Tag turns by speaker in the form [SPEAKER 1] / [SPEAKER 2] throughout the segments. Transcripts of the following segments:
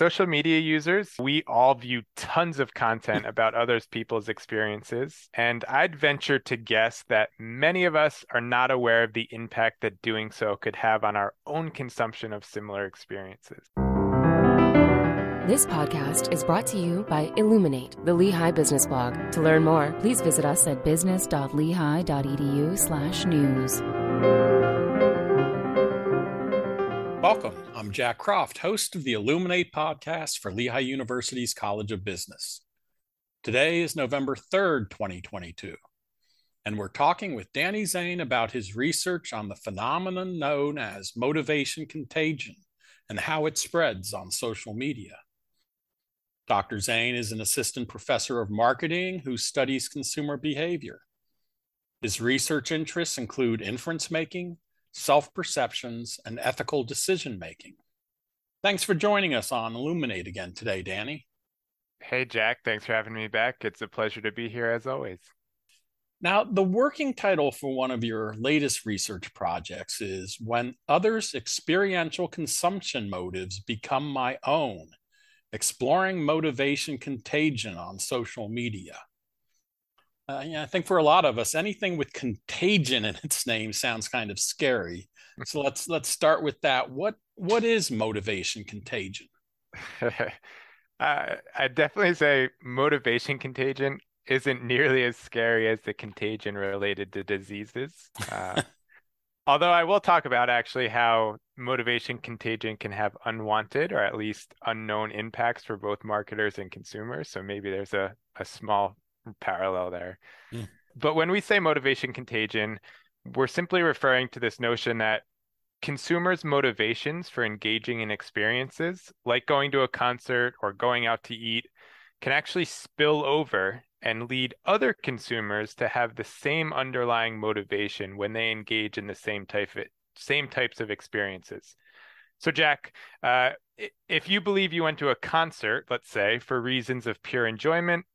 [SPEAKER 1] social media users, we all view tons of content about others people's experiences, and I'd venture to guess that many of us are not aware of the impact that doing so could have on our own consumption of similar experiences.
[SPEAKER 2] This podcast is brought to you by Illuminate, the Lehigh Business Blog. To learn more, please visit us at business.lehigh.edu slash news.
[SPEAKER 3] Welcome. I'm Jack Croft, host of the Illuminate podcast for Lehigh University's College of Business. Today is November 3rd, 2022, and we're talking with Danny Zane about his research on the phenomenon known as motivation contagion and how it spreads on social media. Dr. Zane is an assistant professor of marketing who studies consumer behavior. His research interests include inference making, self perceptions, and ethical decision making. Thanks for joining us on Illuminate again today, Danny.
[SPEAKER 1] Hey, Jack. Thanks for having me back. It's a pleasure to be here as always.
[SPEAKER 3] Now, the working title for one of your latest research projects is When Others' Experiential Consumption Motives Become My Own Exploring Motivation Contagion on Social Media. Uh, yeah, I think for a lot of us, anything with contagion in its name sounds kind of scary. So let's let's start with that. What what is motivation contagion?
[SPEAKER 1] uh, I definitely say motivation contagion isn't nearly as scary as the contagion related to diseases. Uh, although I will talk about actually how motivation contagion can have unwanted or at least unknown impacts for both marketers and consumers. So maybe there's a, a small parallel there. Mm. But when we say motivation contagion, we're simply referring to this notion that consumers' motivations for engaging in experiences, like going to a concert or going out to eat, can actually spill over and lead other consumers to have the same underlying motivation when they engage in the same type of, same types of experiences. So, Jack, uh, if you believe you went to a concert, let's say, for reasons of pure enjoyment,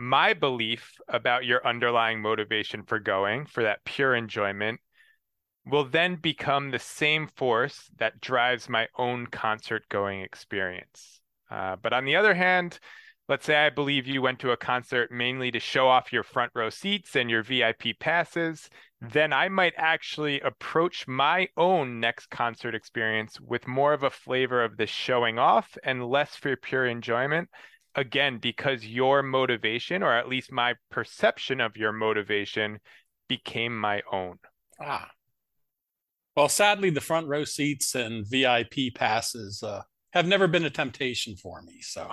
[SPEAKER 1] my belief about your underlying motivation for going, for that pure enjoyment, will then become the same force that drives my own concert going experience. Uh, but on the other hand, let's say I believe you went to a concert mainly to show off your front row seats and your VIP passes, then I might actually approach my own next concert experience with more of a flavor of the showing off and less for pure enjoyment again because your motivation or at least my perception of your motivation became my own.
[SPEAKER 3] Ah. Well sadly the front row seats and vip passes uh, have never been a temptation for me so.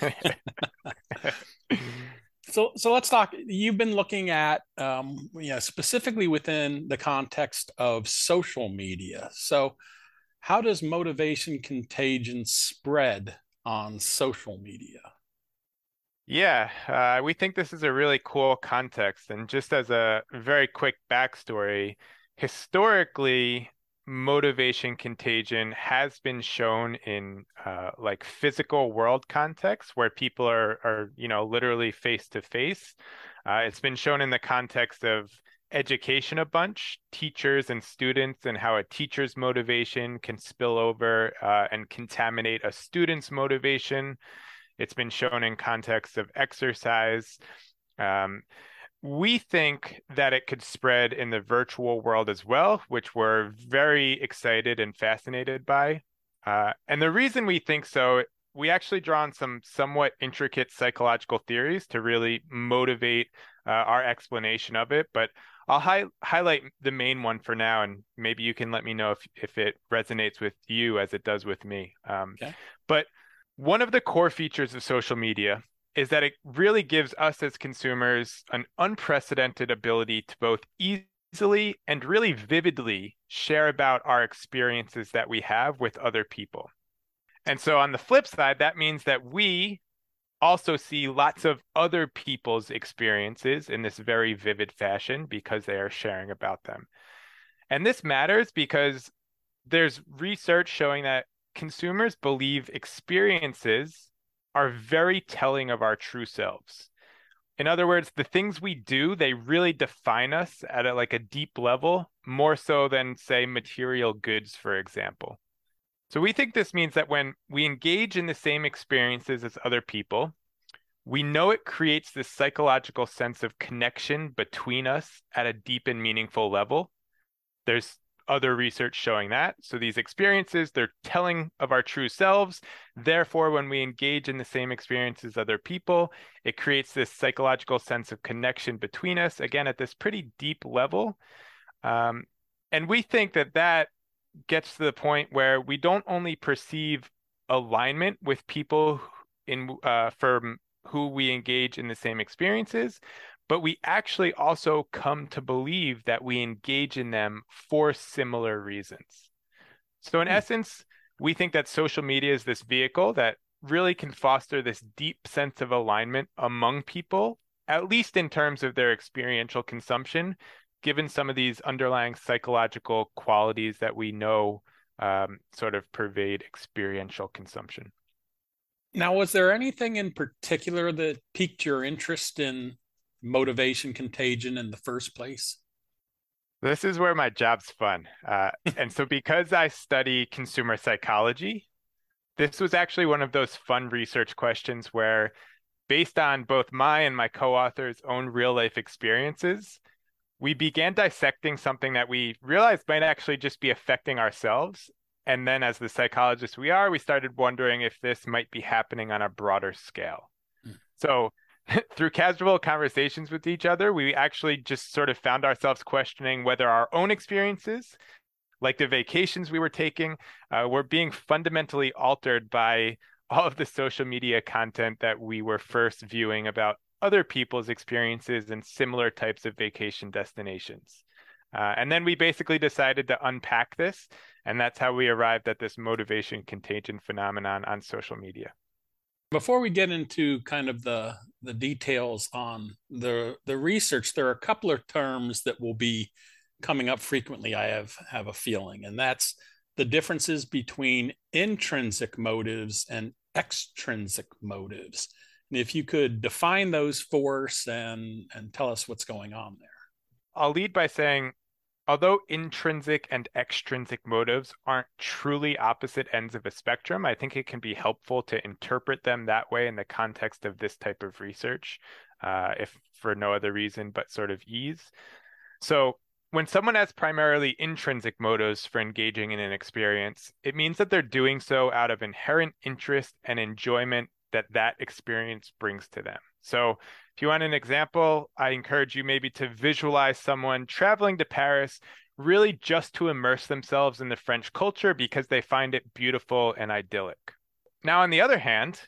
[SPEAKER 3] So so let's talk. You've been looking at um, you know specifically within the context of social media. So how does motivation contagion spread on social media.
[SPEAKER 1] Yeah, uh, we think this is a really cool context. And just as a very quick backstory, historically, motivation contagion has been shown in uh, like physical world contexts where people are, are you know, literally face to face. It's been shown in the context of education a bunch, teachers and students, and how a teacher's motivation can spill over uh, and contaminate a student's motivation. It's been shown in context of exercise. Um, we think that it could spread in the virtual world as well, which we're very excited and fascinated by. Uh, and the reason we think so, we actually draw on some somewhat intricate psychological theories to really motivate uh, our explanation of it. But I'll hi- highlight the main one for now, and maybe you can let me know if, if it resonates with you as it does with me. Um, okay. But one of the core features of social media is that it really gives us as consumers an unprecedented ability to both easily and really vividly share about our experiences that we have with other people. And so on the flip side, that means that we also see lots of other people's experiences in this very vivid fashion because they are sharing about them. And this matters because there's research showing that consumers believe experiences are very telling of our true selves. In other words, the things we do, they really define us at a, like a deep level, more so than say material goods, for example. So we think this means that when we engage in the same experiences as other people, we know it creates this psychological sense of connection between us at a deep and meaningful level. There's other research showing that. So these experiences, they're telling of our true selves. Therefore, when we engage in the same experiences as other people, it creates this psychological sense of connection between us, again, at this pretty deep level. Um, and we think that that gets to the point where we don't only perceive alignment with people in uh, for who we engage in the same experiences, but we actually also come to believe that we engage in them for similar reasons. So, in mm. essence, we think that social media is this vehicle that really can foster this deep sense of alignment among people, at least in terms of their experiential consumption, given some of these underlying psychological qualities that we know um, sort of pervade experiential consumption.
[SPEAKER 3] Now, was there anything in particular that piqued your interest in motivation contagion in the first place?
[SPEAKER 1] This is where my job's fun. Uh, and so, because I study consumer psychology, this was actually one of those fun research questions where, based on both my and my co author's own real life experiences, we began dissecting something that we realized might actually just be affecting ourselves and then, as the psychologists we are, we started wondering if this might be happening on a broader scale. Mm. So, through casual conversations with each other, we actually just sort of found ourselves questioning whether our own experiences, like the vacations we were taking, uh, were being fundamentally altered by all of the social media content that we were first viewing about other people's experiences in similar types of vacation destinations. Uh, and then we basically decided to unpack this and that's how we arrived at this motivation contagion phenomenon on social media.
[SPEAKER 3] Before we get into kind of the the details on the the research, there are a couple of terms that will be coming up frequently. I have have a feeling, and that's the differences between intrinsic motives and extrinsic motives. If you could define those for us and and tell us what's going on there.
[SPEAKER 1] I'll lead by saying although intrinsic and extrinsic motives aren't truly opposite ends of a spectrum, I think it can be helpful to interpret them that way in the context of this type of research, uh, if for no other reason but sort of ease. So, when someone has primarily intrinsic motives for engaging in an experience, it means that they're doing so out of inherent interest and enjoyment that that experience brings to them. So, if you want an example, I encourage you maybe to visualize someone traveling to Paris really just to immerse themselves in the French culture because they find it beautiful and idyllic. Now, on the other hand,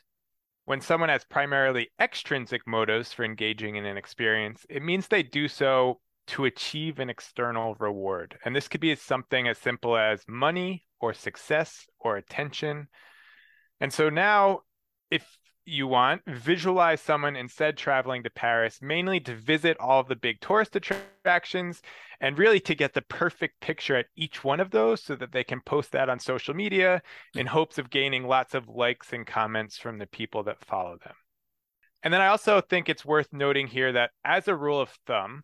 [SPEAKER 1] when someone has primarily extrinsic motives for engaging in an experience, it means they do so to achieve an external reward. And this could be something as simple as money or success or attention. And so now, if you want, visualize someone instead traveling to Paris mainly to visit all of the big tourist attractions and really to get the perfect picture at each one of those so that they can post that on social media in hopes of gaining lots of likes and comments from the people that follow them. And then I also think it's worth noting here that as a rule of thumb,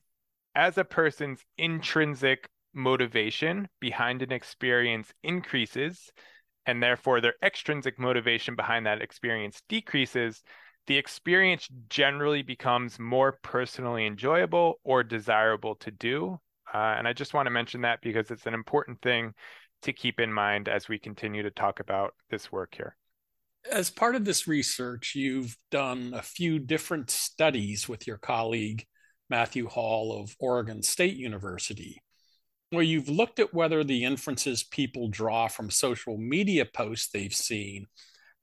[SPEAKER 1] as a person's intrinsic motivation behind an experience increases, and therefore their extrinsic motivation behind that experience decreases, the experience generally becomes more personally enjoyable or desirable to do. Uh, and I just want to mention that because it's an important thing to keep in mind as we continue to talk about this work here.
[SPEAKER 3] As part of this research, you've done a few different studies with your colleague, Matthew Hall of Oregon State University where you've looked at whether the inferences people draw from social media posts they've seen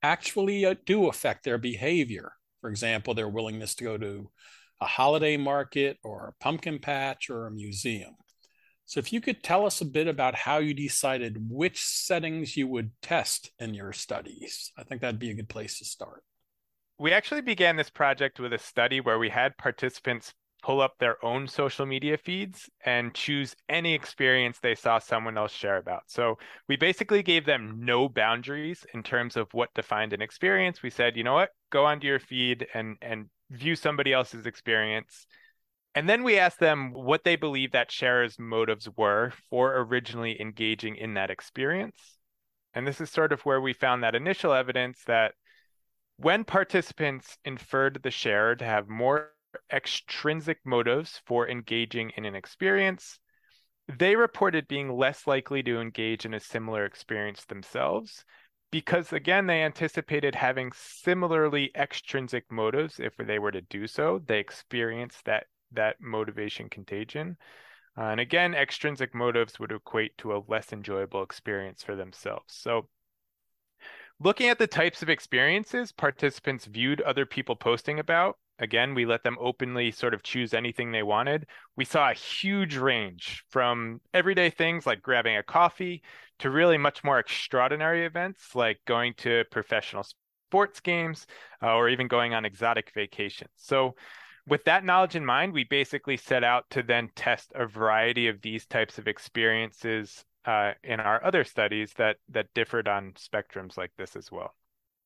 [SPEAKER 3] actually uh, do affect their behavior. For example, their willingness to go to a holiday market or a pumpkin patch or a museum. So, if you could tell us a bit about how you decided which settings you would test in your studies, I think that'd be a good place to start.
[SPEAKER 1] We actually began this project with a study where we had participants pull up their own social media feeds and choose any experience they saw someone else share about. So we basically gave them no boundaries in terms of what defined an experience. We said, you know what, go onto your feed and and view somebody else's experience. And then we asked them what they believe that sharer's motives were for originally engaging in that experience. And this is sort of where we found that initial evidence that when participants inferred the sharer to have more extrinsic motives for engaging in an experience, they reported being less likely to engage in a similar experience themselves because again they anticipated having similarly extrinsic motives if they were to do so. They experienced that that motivation contagion. Uh, and again extrinsic motives would equate to a less enjoyable experience for themselves. So looking at the types of experiences participants viewed other people posting about again, we let them openly sort of choose anything they wanted. We saw a huge range from everyday things like grabbing a coffee to really much more extraordinary events like going to professional sports games uh, or even going on exotic vacations. So, with that knowledge in mind, we basically set out to then test a variety of these types of experiences uh, in our other studies that that differed on spectrums like this as well.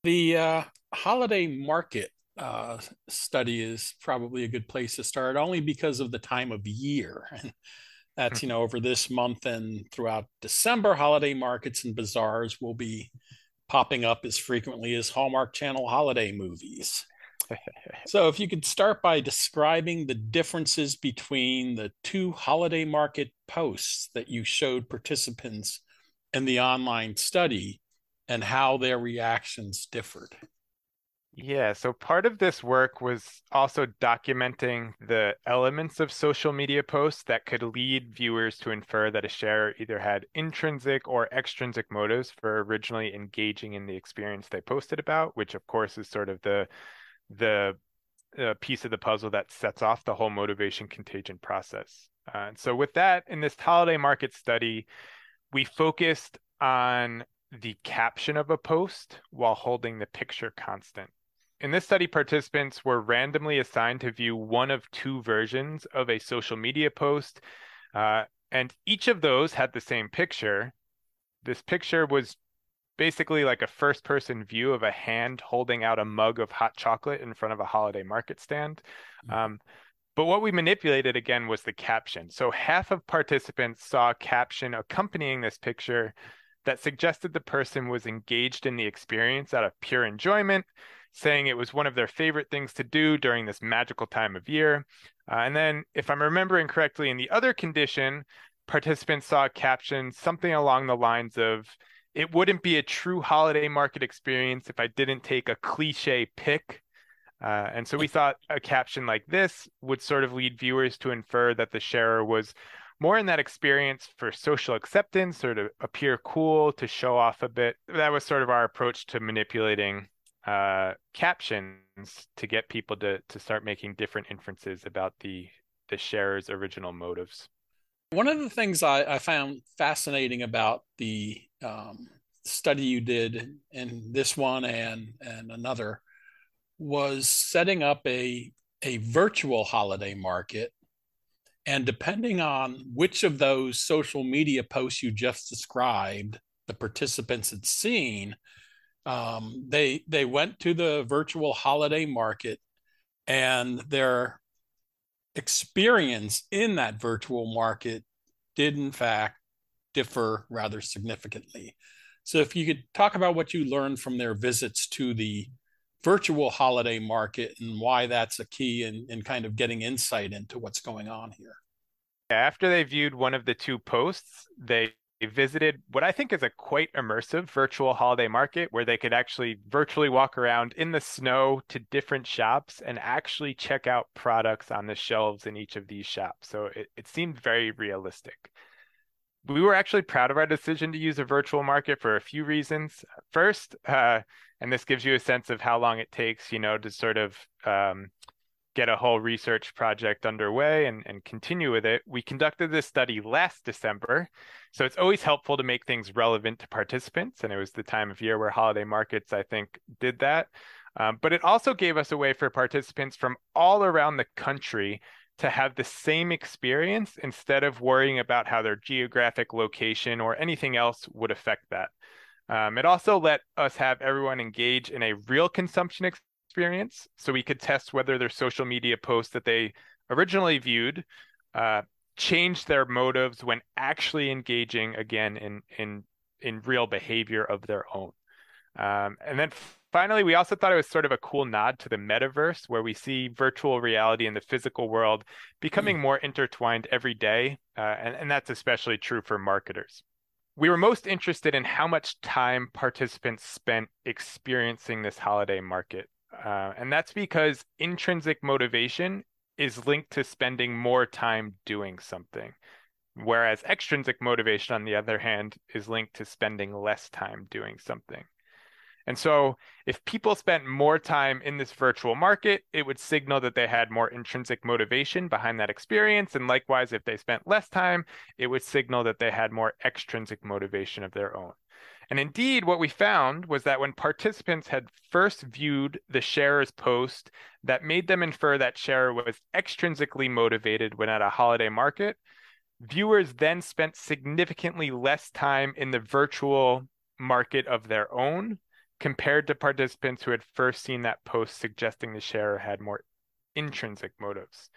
[SPEAKER 3] The uh, holiday market uh, study is probably a good place to start, only because of the time of year. And that's, you know, over this month and throughout December, holiday markets and bazaars will be popping up as frequently as Hallmark Channel holiday movies. so, if you could start by describing the differences between the two holiday market posts that you showed participants in the online study and how their reactions differed.
[SPEAKER 1] Yeah, so part of this work was also documenting the elements of social media posts that could lead viewers to infer that a share either had intrinsic or extrinsic motives for originally engaging in the experience they posted about, which of course is sort of the the uh, piece of the puzzle that sets off the whole motivation contagion process. Uh, and so with that, in this holiday market study, we focused on the caption of a post while holding the picture constant. In this study, participants were randomly assigned to view one of two versions of a social media post, uh, and each of those had the same picture. This picture was basically like a first person view of a hand holding out a mug of hot chocolate in front of a holiday market stand. Mm-hmm. Um, but what we manipulated again was the caption. So half of participants saw a caption accompanying this picture that suggested the person was engaged in the experience out of pure enjoyment saying it was one of their favorite things to do during this magical time of year. Uh, and then, if I'm remembering correctly, in the other condition, participants saw a caption something along the lines of, it wouldn't be a true holiday market experience if I didn't take a cliche pick. Uh, and so we thought a caption like this would sort of lead viewers to infer that the sharer was more in that experience for social acceptance or to appear cool, to show off a bit. That was sort of our approach to manipulating uh, captions to get people to to start making different inferences about the the sharer's original motives.
[SPEAKER 3] One of the things I, I found fascinating about the um, study you did in this one and and another was setting up a a virtual holiday market and depending on which of those social media posts you just described the participants had seen um, they they went to the virtual holiday market and their experience in that virtual market did in fact differ rather significantly. So if you could talk about what you learned from their visits to the virtual holiday market and why that's a key in, in kind of getting insight into what's going on here.
[SPEAKER 1] After they viewed one of the two posts they visited what I think is a quite immersive virtual holiday market where they could actually virtually walk around in the snow to different shops and actually check out products on the shelves in each of these shops. So it, it seemed very realistic. We were actually proud of our decision to use a virtual market for a few reasons. First, uh, and this gives you a sense of how long it takes, you know, to sort of um, get a whole research project underway and, and continue with it. We conducted this study last December. So it's always helpful to make things relevant to participants. And it was the time of year where holiday markets, I think, did that. Um, but it also gave us a way for participants from all around the country to have the same experience instead of worrying about how their geographic location or anything else would affect that. Um, it also let us have everyone engage in a real consumption experience. So we could test whether their social media posts that they originally viewed uh, changed their motives when actually engaging again in in in real behavior of their own. Um, and then finally, we also thought it was sort of a cool nod to the metaverse, where we see virtual reality and the physical world becoming more intertwined every day. Uh, and, and that's especially true for marketers. We were most interested in how much time participants spent experiencing this holiday market. Uh, and that's because intrinsic motivation is linked to spending more time doing something. Whereas extrinsic motivation, on the other hand, is linked to spending less time doing something. And so if people spent more time in this virtual market, it would signal that they had more intrinsic motivation behind that experience. And likewise, if they spent less time, it would signal that they had more extrinsic motivation of their own. And indeed, what we found was that when participants had first viewed the sharer's post that made them infer that sharer was extrinsically motivated when at a holiday market, viewers then spent significantly less time in the virtual market of their own compared to participants who had first seen that post suggesting the sharer had more intrinsic motives.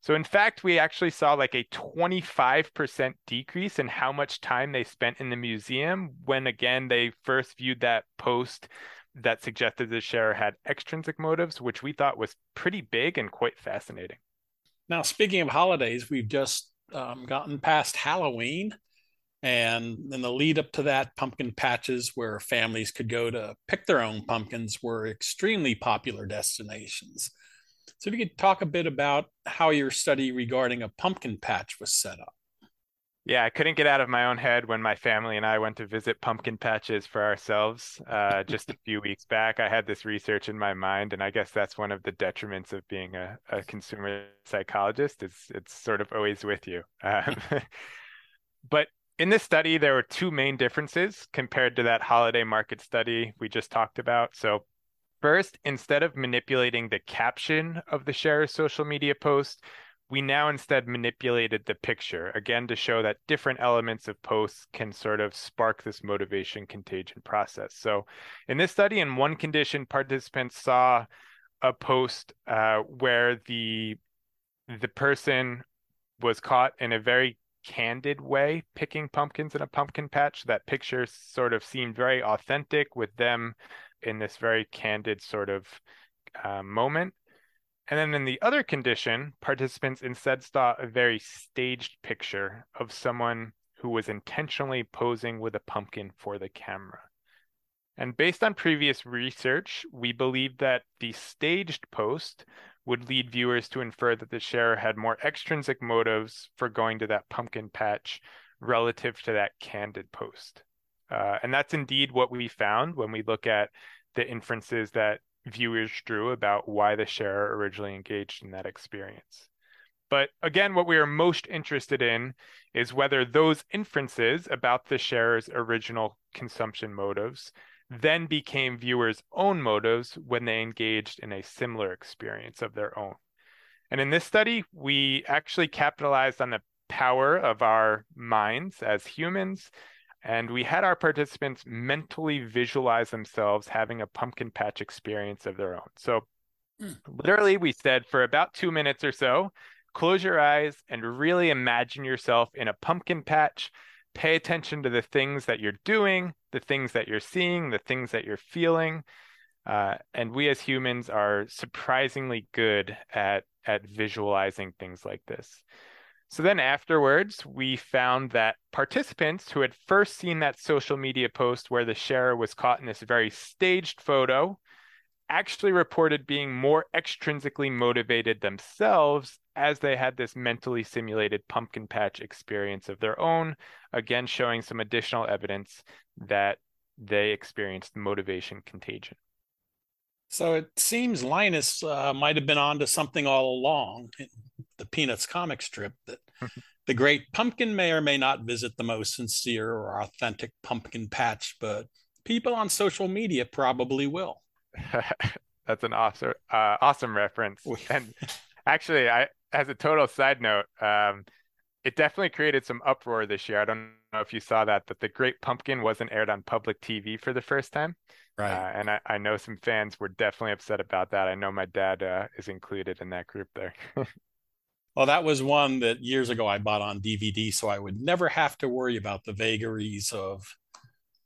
[SPEAKER 1] So, in fact, we actually saw like a 25% decrease in how much time they spent in the museum when, again, they first viewed that post that suggested the sharer had extrinsic motives, which we thought was pretty big and quite fascinating.
[SPEAKER 3] Now, speaking of holidays, we've just um, gotten past Halloween. And in the lead up to that, pumpkin patches where families could go to pick their own pumpkins were extremely popular destinations. So, if you could talk a bit about how your study regarding a pumpkin patch was set up.
[SPEAKER 1] Yeah, I couldn't get out of my own head when my family and I went to visit pumpkin patches for ourselves uh, just a few weeks back. I had this research in my mind, and I guess that's one of the detriments of being a, a consumer psychologist. It's it's sort of always with you. Um, but in this study, there were two main differences compared to that holiday market study we just talked about. So, first, instead of manipulating the caption of the share social media post, we now instead manipulated the picture, again, to show that different elements of posts can sort of spark this motivation contagion process. So, in this study, in one condition, participants saw a post uh, where the the person was caught in a very candid way picking pumpkins in a pumpkin patch. That picture sort of seemed very authentic with them in this very candid sort of uh, moment. And then in the other condition, participants instead saw a very staged picture of someone who was intentionally posing with a pumpkin for the camera. And based on previous research, we believe that the staged post would lead viewers to infer that the sharer had more extrinsic motives for going to that pumpkin patch relative to that candid post. Uh, and that's indeed what we found when we look at the inferences that viewers drew about why the sharer originally engaged in that experience. But again, what we are most interested in is whether those inferences about the sharer's original consumption motives then became viewers' own motives when they engaged in a similar experience of their own. And in this study, we actually capitalized on the power of our minds as humans. And we had our participants mentally visualize themselves having a pumpkin patch experience of their own. So, mm. literally, we said for about two minutes or so, close your eyes and really imagine yourself in a pumpkin patch pay attention to the things that you're doing, the things that you're seeing, the things that you're feeling. Uh, and we as humans are surprisingly good at at visualizing things like this. So then afterwards, we found that participants who had first seen that social media post where the sharer was caught in this very staged photo actually reported being more extrinsically motivated themselves as they had this mentally simulated pumpkin patch experience of their own, again, showing some additional evidence that they experienced motivation contagion.
[SPEAKER 3] So it seems Linus uh, might have been onto something all along. In the Peanuts comic strip that the great pumpkin may or may not visit the most sincere or authentic pumpkin patch, but people on social media probably will.
[SPEAKER 1] That's an awesome, uh, awesome reference. and actually, I as a total side note, um, it definitely created some uproar this year. I don't know if you saw that, that the Great Pumpkin wasn't aired on public TV for the first time. Right. Uh, and I, I know some fans were definitely upset about that. I know my dad uh, is included in that group there.
[SPEAKER 3] well, that was one that years ago I bought on DVD, so I would never have to worry about the vagaries of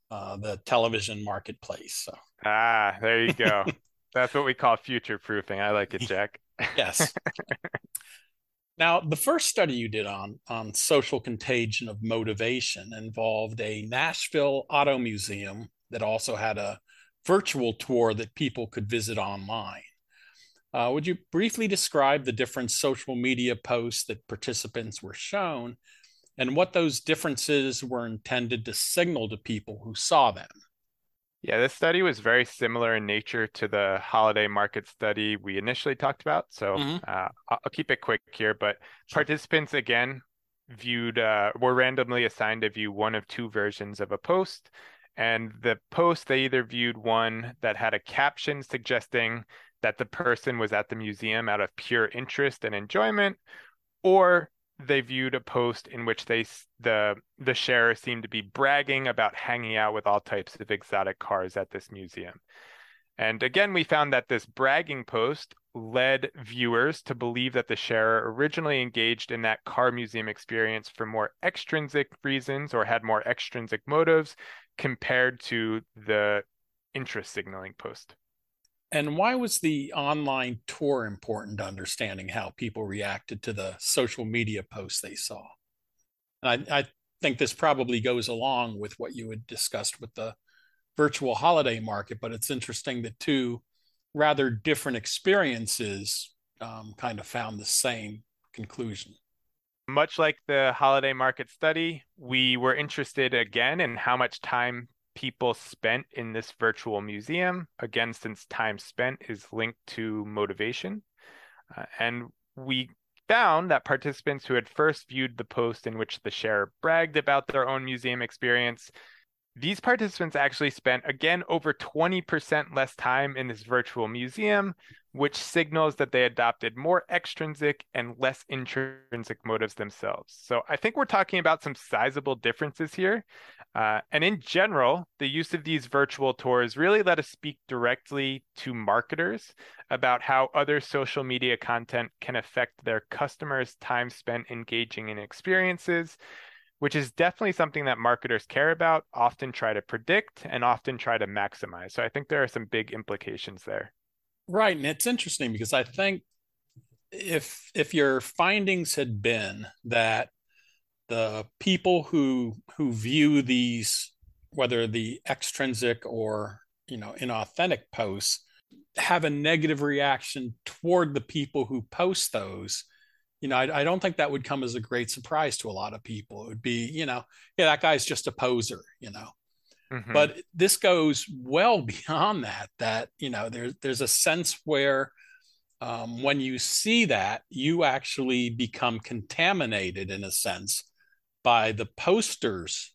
[SPEAKER 3] uh, the television marketplace. So.
[SPEAKER 1] Ah, there you go. That's what we call future proofing. I like it, Jack.
[SPEAKER 3] yes. Now, the first study you did on, on social contagion of motivation involved a Nashville Auto Museum that also had a virtual tour that people could visit online. Uh, would you briefly describe the different social media posts that participants were shown and what those differences were intended to signal to people who saw them?
[SPEAKER 1] Yeah, this study was very similar in nature to the holiday market study we initially talked about. So mm-hmm. uh, I'll keep it quick here, but participants again viewed uh, were randomly assigned to view one of two versions of a post. And the post, they either viewed one that had a caption suggesting that the person was at the museum out of pure interest and enjoyment, or they viewed a post in which they the the sharer seemed to be bragging about hanging out with all types of exotic cars at this museum. And again, we found that this bragging post led viewers to believe that the sharer originally engaged in that car museum experience for more extrinsic reasons or had more extrinsic motives compared to the interest signaling post.
[SPEAKER 3] And why was the online tour important to understanding how people reacted to the social media posts they saw? And I, I think this probably goes along with what you had discussed with the virtual holiday market, but it's interesting that two rather different experiences um, kind of found the same conclusion.
[SPEAKER 1] Much like the holiday market study, we were interested again in how much time people spent in this virtual museum. Again, since time spent is linked to motivation. Uh, and we found that participants who had first viewed the post in which the sharer bragged about their own museum experience, these participants actually spent again over 20% less time in this virtual museum, which signals that they adopted more extrinsic and less intrinsic motives themselves. So I think we're talking about some sizable differences here. Uh, and in general, the use of these virtual tours really let us speak directly to marketers about how other social media content can affect their customers' time spent engaging in experiences, which is definitely something that marketers care about, often try to predict, and often try to maximize. So I think there are some big implications there.
[SPEAKER 3] Right. And it's interesting because I think if if your findings had been that the people who who view these whether the extrinsic or you know inauthentic posts have a negative reaction toward the people who post those you know I, I, don't think that would come as a great surprise to a lot of people. It would be you know yeah that guy's just a poser you know? Mm-hmm. but this goes well beyond that that you know there's there's a sense where um, when you see that you actually become contaminated in a sense by the posters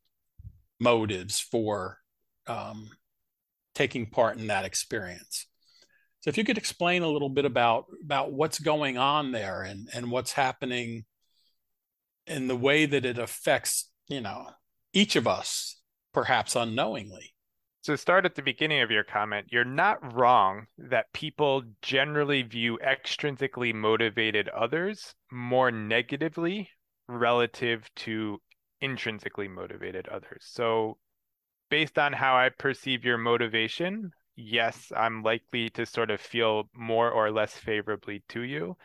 [SPEAKER 3] motives for um, taking part in that experience if you could explain a little bit about about what's going on there and and what's happening in the way that it affects you know each of us perhaps unknowingly
[SPEAKER 1] so start at the beginning of your comment you're not wrong that people generally view extrinsically motivated others more negatively relative to intrinsically motivated others. So, based on how I perceive your motivation, yes, I'm likely to sort of feel more or less favorably to you.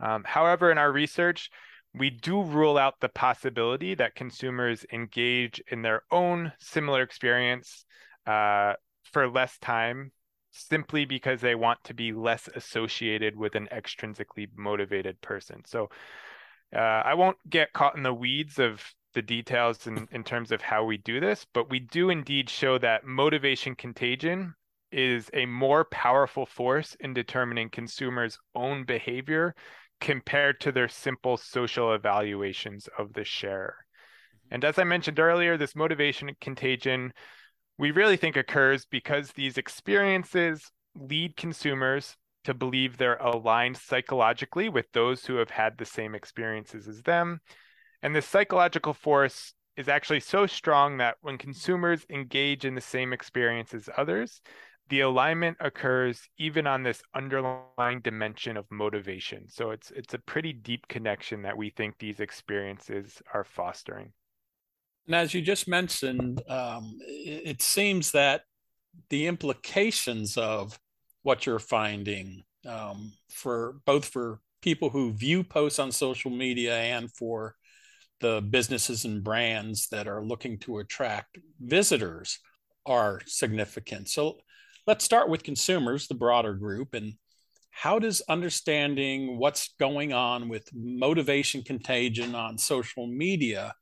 [SPEAKER 1] Um, however, in our research, we do rule out the possibility that consumers engage in their own similar experience uh, for less time simply because they want to be less associated with an extrinsically motivated person. So uh, I won't get caught in the weeds of the details in, in terms of how we do this, but we do indeed show that motivation contagion is a more powerful force in determining consumers' own behavior compared to their simple social evaluations of the sharer. And as I mentioned earlier, this motivation contagion we really think occurs because these experiences lead consumers to believe they're aligned psychologically with those who have had the same experiences as them. And this psychological force is actually so strong that when consumers engage in the same experience as others, the alignment occurs even on this underlying dimension of motivation. So it's it's a pretty deep connection that we think these experiences are fostering.
[SPEAKER 3] And as you just mentioned, um, it, seems that the implications of what you're finding um, for both for people who view posts on social media and for the businesses and brands that are looking to attract visitors are significant. So let's start with consumers, the broader group, and how does understanding what's going on with motivation contagion on social media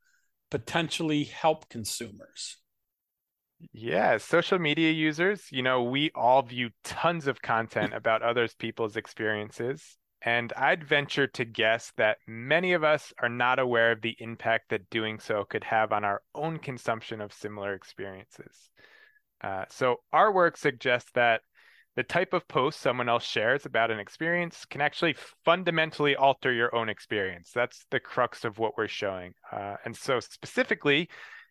[SPEAKER 3] potentially help consumers?
[SPEAKER 1] Yeah, social media users, you know, we all view tons of content about others people's experiences. And I'd venture to guess that many of us are not aware of the impact that doing so could have on our own consumption of similar experiences. Uh, so, our work suggests that the type of post someone else shares about an experience can actually fundamentally alter your own experience. That's the crux of what we're showing. Uh, and so, specifically,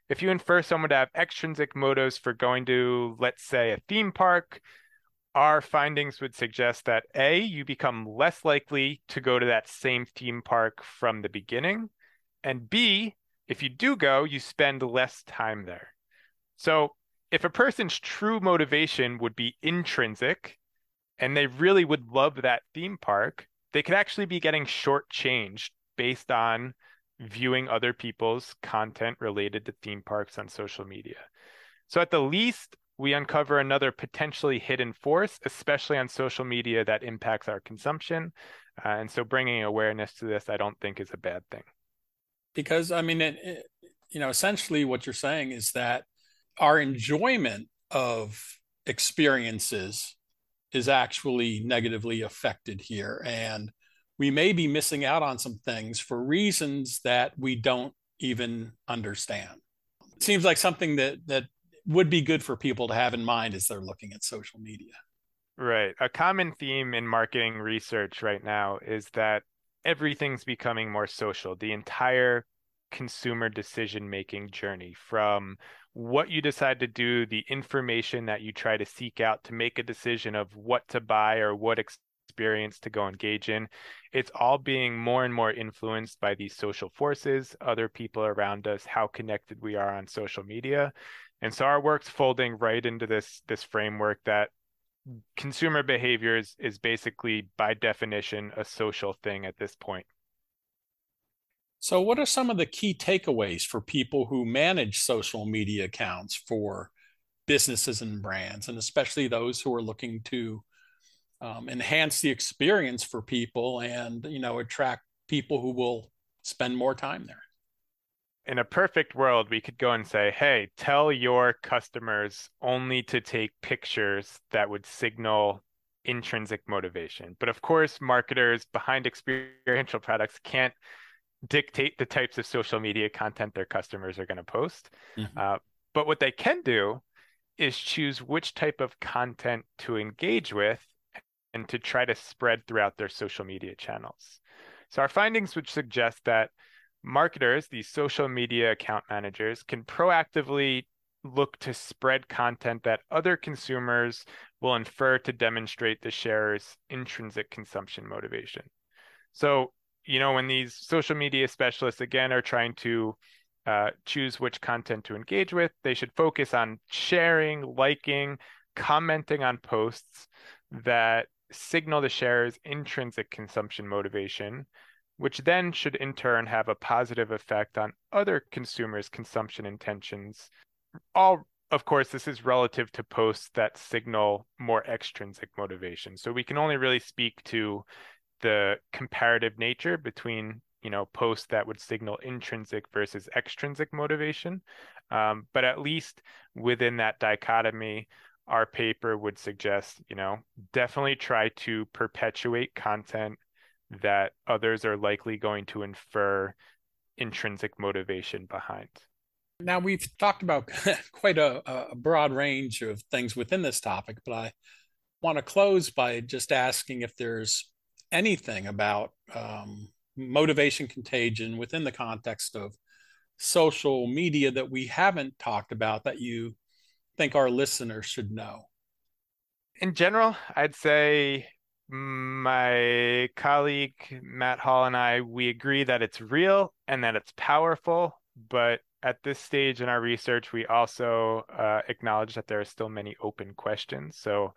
[SPEAKER 1] if you infer someone to have extrinsic motives for going to, let's say, a theme park, our findings would suggest that A, you become less likely to go to that same theme park from the beginning. And B, if you do go, you spend less time there. So if a person's true motivation would be intrinsic and they really would love that theme park, they could actually be getting shortchanged based on viewing other people's content related to theme parks on social media. So, at the least, we uncover another potentially hidden force, especially on social media, that impacts our consumption. Uh, and so bringing awareness to this, I don't think is a bad thing.
[SPEAKER 3] Because, I mean, it, it, you know, essentially what you're saying is that our enjoyment of experiences is actually negatively affected here. And we may be missing out on some things for reasons that we don't even understand. It seems like something that that would be good for people to have in mind as they're looking at social media.
[SPEAKER 1] Right. A common theme in marketing research right now is that everything's becoming more social. The entire consumer decision making journey from what you decide to do, the information that you try to seek out to make a decision of what to buy or what experience to go engage in. It's all being more and more influenced by these social forces, other people around us, how connected we are on social media. And so our work's folding right into this this framework that consumer behavior is, is basically by definition a social thing at this point.
[SPEAKER 3] So what are some of the key takeaways for people who manage social media accounts for businesses and brands, and especially those who are looking to um, enhance the experience for people and you know attract people who will spend more time there?
[SPEAKER 1] in a perfect world, we could go and say, hey, tell your customers only to take pictures that would signal intrinsic motivation. But of course, marketers behind experiential products can't dictate the types of social media content their customers are going to post. Mm-hmm. Uh, but what they can do is choose which type of content to engage with and to try to spread throughout their social media channels. So our findings would suggest that marketers, these social media account managers, can proactively look to spread content that other consumers will infer to demonstrate the sharer's intrinsic consumption motivation. So, you know, when these social media specialists, again, are trying to uh, choose which content to engage with, they should focus on sharing, liking, commenting on posts that signal the sharer's intrinsic consumption motivation which then should in turn have a positive effect on other consumers' consumption intentions. All, of course, this is relative to posts that signal more extrinsic motivation. So we can only really speak to the comparative nature between you know posts that would signal intrinsic versus extrinsic motivation um, but at least within that dichotomy our paper would suggest you know definitely try to perpetuate content that others are likely going to infer intrinsic motivation behind.
[SPEAKER 3] Now, we've talked about quite a, a, broad range of things within this topic, but I want to close by just asking if there's anything about um, motivation contagion within the context of social media that we haven't talked about that you think our listeners should know.
[SPEAKER 1] In general, I'd say my colleague Matt Hall and I, we agree that it's real and that it's powerful, but at this stage in our research, we also uh, acknowledge that there are still many open questions. So,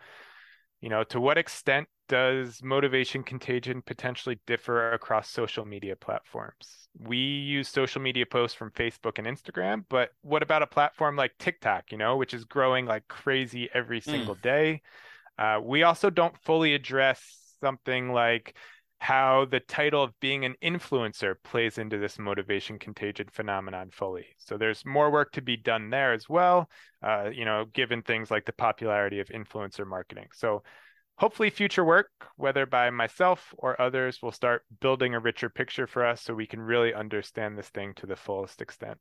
[SPEAKER 1] you know, to what extent does motivation contagion potentially differ across social media platforms? We use social media posts from Facebook and Instagram, but what about a platform like TikTok, you know, which is growing like crazy every hmm. single mm. day? Uh, we also don't fully address something like how the title of being an influencer plays into this motivation contagion phenomenon fully. So there's more work to be done there as well, uh, you know, given things like the popularity of influencer marketing. So hopefully future work, whether by myself or others, will start building a richer picture for us so we can really understand this thing to the fullest extent.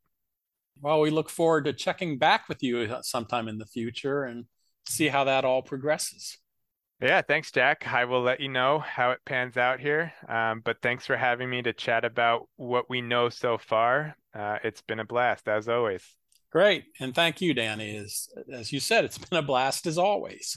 [SPEAKER 3] Well, we look forward to checking back with you sometime in the future and see how that all progresses.
[SPEAKER 1] Yeah, thanks, Jack. I will let you know how it pans out here. Um, but thanks for having me to chat about what we know so far. Uh, it's been a blast, as always.
[SPEAKER 3] Great. And thank you, Danny. As, as you said, it's been a blast as always.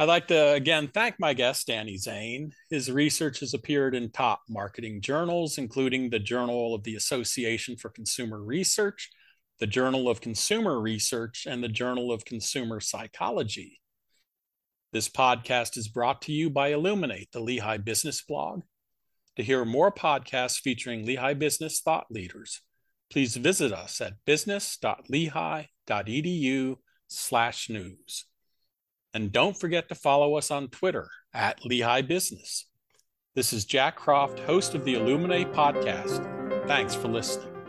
[SPEAKER 3] I'd like to again thank my guest, Danny Zane. His research has appeared in top marketing journals, including the Journal of the Association for Consumer Research, the Journal of Consumer Research, and the Journal of Consumer Psychology. This podcast is brought to you by Illuminate, the Lehigh Business Blog. To hear more podcasts featuring Lehigh business thought leaders, please visit us at business.lehigh.edu slash news. And don't forget to follow us on Twitter at Lehigh Business. This is Jack Croft, host of the Illuminate podcast. Thanks for listening.